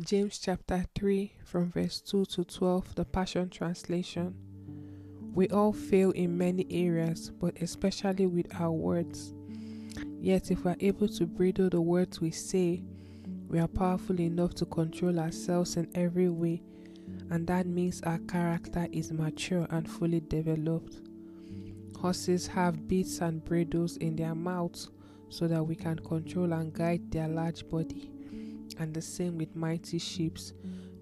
James chapter 3, from verse 2 to 12, the Passion Translation. We all fail in many areas, but especially with our words. Yet, if we are able to bridle the words we say, we are powerful enough to control ourselves in every way, and that means our character is mature and fully developed. Horses have bits and bridles in their mouths so that we can control and guide their large body and the same with mighty ships.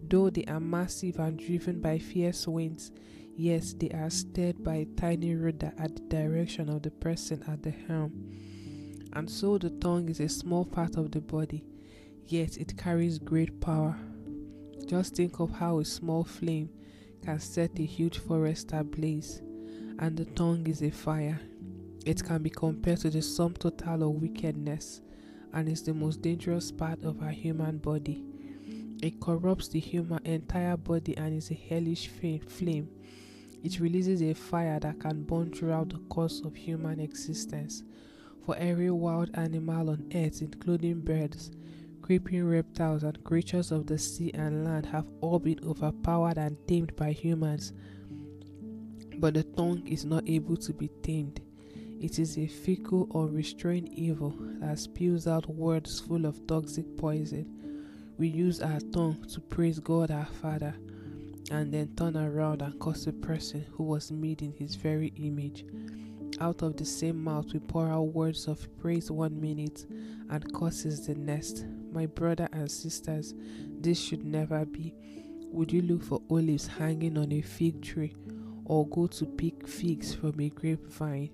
Though they are massive and driven by fierce winds, yes, they are steered by a tiny rudder at the direction of the person at the helm. And so the tongue is a small part of the body, yet it carries great power. Just think of how a small flame can set a huge forest ablaze, and the tongue is a fire. It can be compared to the sum total of wickedness and is the most dangerous part of our human body. It corrupts the human entire body and is a hellish flame. It releases a fire that can burn throughout the course of human existence. For every wild animal on earth, including birds, creeping reptiles, and creatures of the sea and land, have all been overpowered and tamed by humans. But the tongue is not able to be tamed. It is a fickle, or restrained evil that spews out words full of toxic poison. We use our tongue to praise God our Father and then turn around and curse the person who was made in his very image. Out of the same mouth, we pour out words of praise one minute and curses the next. My brother and sisters, this should never be. Would you look for olives hanging on a fig tree or go to pick figs from a grapevine?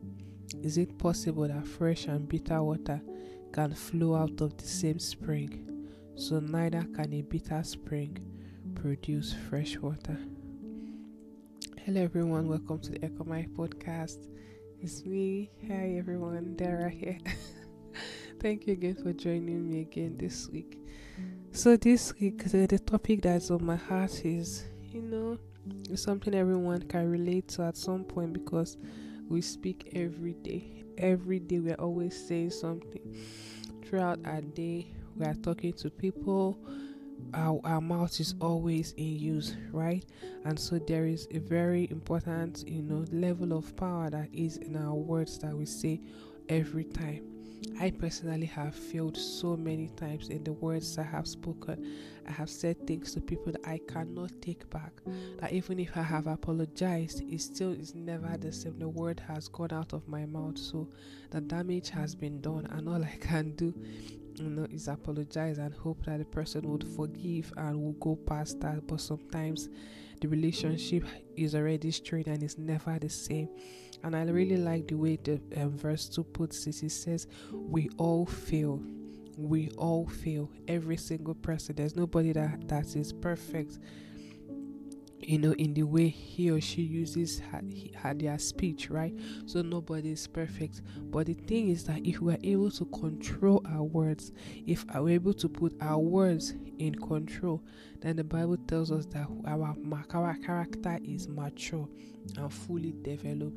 Is it possible that fresh and bitter water can flow out of the same spring? So neither can a bitter spring produce fresh water. Hello everyone, welcome to the Echo My podcast. It's me. Hi everyone, Dara here. Thank you again for joining me again this week. So this week the, the topic that's on my heart is, you know, something everyone can relate to at some point because we speak every day. Every day, we're always saying something. Throughout our day, we are talking to people. Our, our mouth is always in use, right? And so there is a very important, you know, level of power that is in our words that we say every time. I personally have failed so many times in the words I have spoken. I have said things to people that I cannot take back. That even if I have apologized, it still is never the same. The word has gone out of my mouth, so the damage has been done, and all I can do you know is apologize and hope that the person would forgive and will go past that but sometimes the relationship is already strained and it's never the same and I really like the way the um, verse 2 puts it. It says, We all fail. We all fail. Every single person. There's nobody that, that is perfect you know in the way he or she uses her, her, their speech right? So nobody is perfect. But the thing is that if we are able to control our words if we're able to put our words in control then the bible tells us that our, our character is mature and fully developed.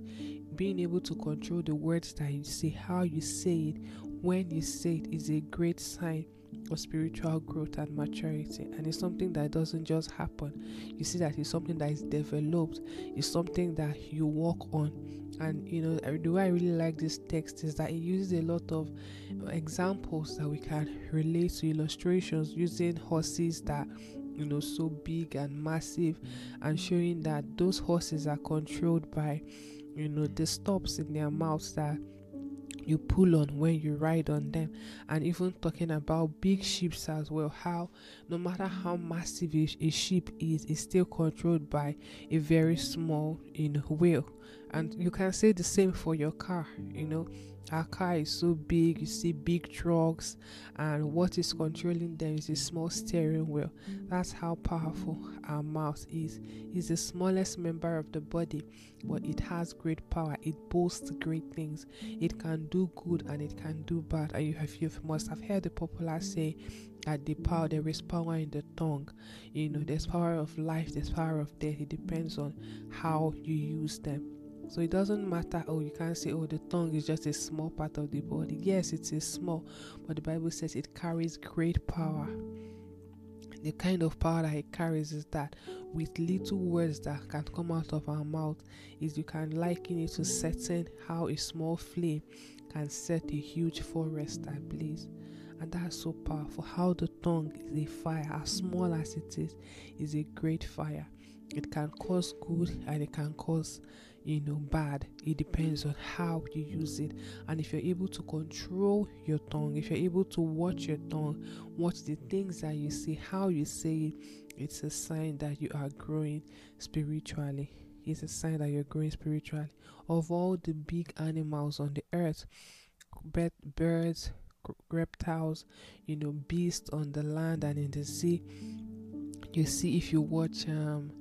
Being able to control the words that you say how you say it when you say it is a great sign of spiritual growth and maturity. And it's something that doesn't just happen. You see that it's something that is developed. It's something that you work on. And you know the way i really like this text is that it uses a lot of examples that we can relate to illustrations using horses that you know so big and massive and showing that those horses are controlled by you know the stops in their mouths that you pull on when you ride on them. And even talking about big ships as well how no matter how massive a, ship is it's still controlled by a very small you know wheel and you can say the same for your car you know. Our car is so big you see big trucks and what is controlling them is a small steering wheel. That's how powerful our mouth is. It's the smallest member of the body but it has great power. It boasts great things. It can do good and it can do bad. And you have you must have heard the popular say that the power there is power in the tongue. You know there's power of life there's power of death. It depends on how you use them so it doesn't matter, oh, you can't say, oh, the tongue is just a small part of the body. Yes, it is small, but the Bible says it carries great power. the kind of power that it carries is that with little words that can come out of our mouth is you can liken it to setting how a small flame can set a huge forest ablaze and that's so powerful how the tongue is a fire as small as it is is a great fire it can cause good and it can cause you know bad. It depends on how you use it. And if you're able to control your tongue if you're able to watch your tongue watch the things that you say how you say it it's a sign that you are growing spiritually. It's a sign that you're growing spiritually. Of all the big animals on the earth birds reptiles you know beasts on the land and in the sea you see if you watch um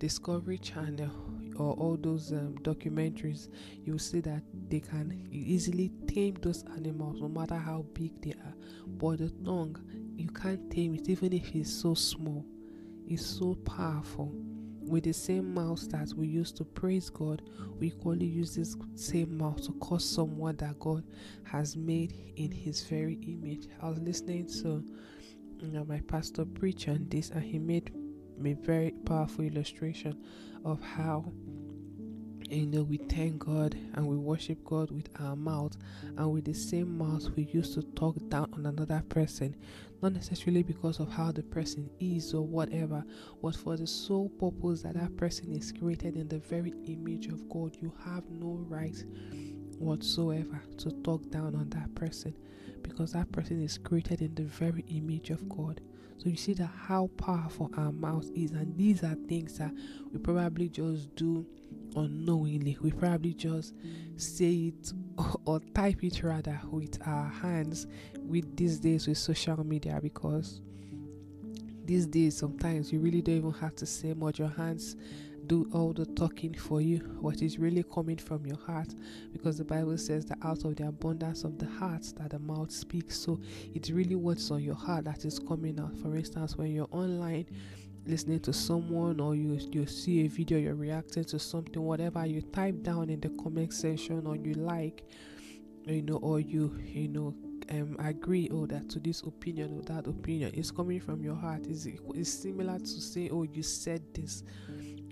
discovery channel or all those um, documentaries, you see that they can easily tame those animals no matter how big they are. But the tongue, you can't tame it even if it's so small. It's so powerful. With the same mouth that we use to praise God, we equally use this same mouth to curse someone that God has made in His very image. I was listening to you know, my pastor preach on this, and he made a very powerful illustration of how you know we thank God and we worship God with our mouth and with the same mouth we used to talk down on another person. Not necessarily because of how the person is or whatever but for the sole purpose that that person is created in the very image of God. You have no right whatsoever to talk down on that person because that person is created in the very image of God so you see that how powerful our mouth is, and these are things that we probably just do unknowingly. We probably just say it or, or type it rather with our hands with these days with social media because these days sometimes you really don't even have to say much. Your hands do all the talking for you, what is really coming from your heart, because the Bible says that out of the abundance of the heart that the mouth speaks. So it's really what's on your heart that is coming out. For instance, when you're online listening to someone or you you see a video, you're reacting to something, whatever you type down in the comment section or you like, you know, or you you know um, agree oh that to this opinion or that opinion is coming from your heart is is similar to say oh you said this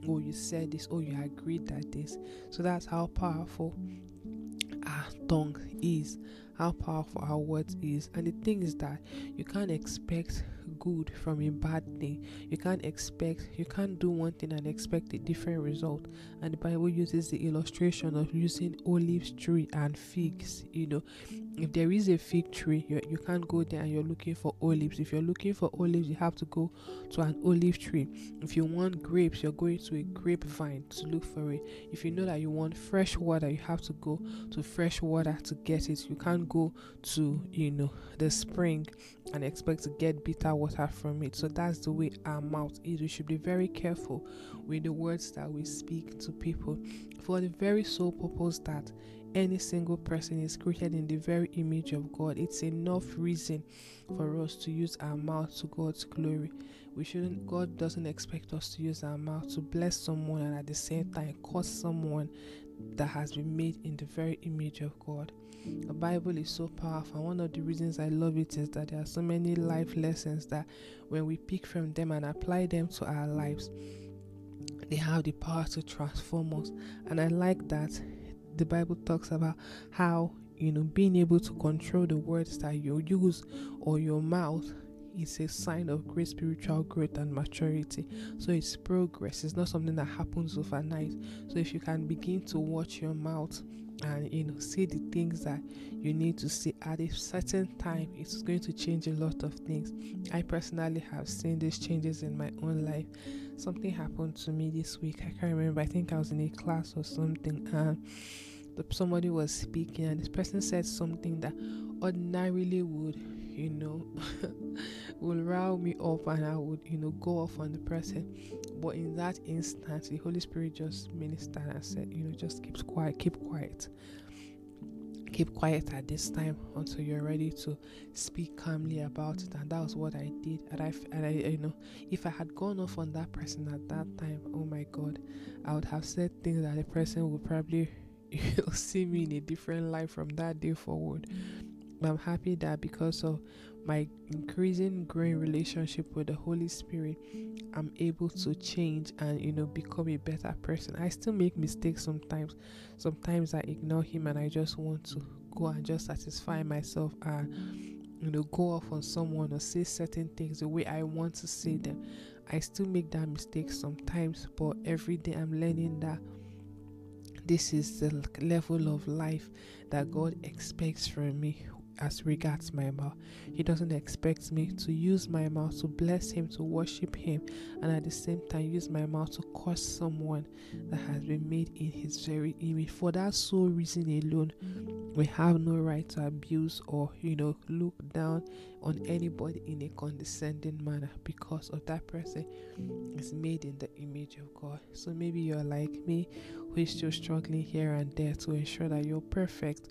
oh you said this oh you agreed that this. So that's how powerful our tongue is how powerful our words is. And the thing is that you can't expect good from a bad thing. You can't expect you can't do one thing and expect a different result. And the bible uses the illustration of using olive tree and figs you know. If there is a fig tree you, you can't go there and you're looking for olives. If you're looking for olives you have to go to an olive tree. If you want grapes you're going to a grapevine to look for it. If you know that you want fresh water you have to go to fresh water to get it. You can't go to you know the spring and expect to get bitter water from it so that's the way our mouth is we should be very careful with the words that we speak to people for the very sole purpose that any single person is created in the very image of God. It's enough reason for us to use our mouth to God's glory. We shouldn't, God doesn't expect us to use our mouth to bless someone and at the same time cause someone that has been made in the very image of God. The Bible is so powerful. One of the reasons I love it is that there are so many life lessons that when we pick from them and apply them to our lives, they have the power to transform us. And I like that the Bible talks about how you know being able to control the words that you use or your mouth is a sign of great spiritual growth and maturity. So it's progress. It's not something that happens overnight. So if you can begin to watch your mouth and you know say the things that you need to say at a certain time it's going to change a lot of things i personally have seen these changes in my own life something happened to me this week i can't remember i think i was in a class or something and somebody was speaking and this person said something that ordinarily would you know will rile me up and i would you know go off on the person but in that instant the holy spirit just ministered and said you know just keep quiet keep quiet. Keep quiet at this time until you're ready to speak calmly about it. And that was what i did. And i and i you know if i had gone off on that person at that time oh my god i would have said things that the person would probably you'll see me in a different light from that day forward. But I'm happy that because of my increasing growing relationship with the Holy Spirit, I'm able to change and you know become a better person. I still make mistakes sometimes. Sometimes I ignore him and I just want to go and just satisfy myself and you know go off on someone or say certain things the way I want to say them. I still make that mistake sometimes, but every day I'm learning that this is the level of life that God expects from me as regards my mouth. He doesn't expect me to use my mouth to bless Him, to worship Him, and at the same time use my mouth to curse someone that has been made in His very image. For that sole reason alone, we have no right to abuse or, you know, look down on anybody in a condescending manner because of that person is made in the image of God. So maybe you're like me who is still struggling here and there to ensure that you're perfect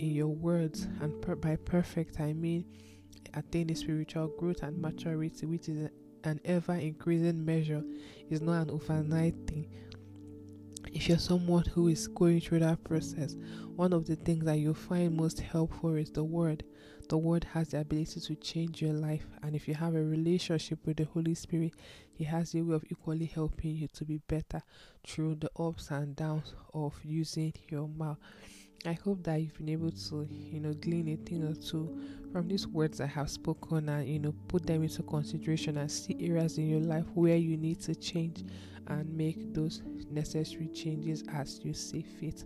in your words, and per- by perfect I mean attaining spiritual growth and maturity, which is an ever increasing measure, is not an overnight thing. If you're someone who is going through that process, one of the things that you'll find most helpful is the word. The word has the ability to change your life, and if you have a relationship with the Holy Spirit, He has a way of equally helping you to be better through the ups and downs of using your mouth. I hope that you've been able to, you know, glean a thing or two from these words I have spoken and, you know, put them into consideration and see areas in your life where you need to change and make those necessary changes as you see fit.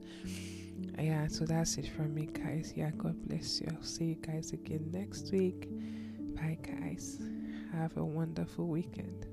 Yeah, so that's it from me, guys. Yeah, God bless you. I'll see you guys again next week. Bye, guys. Have a wonderful weekend.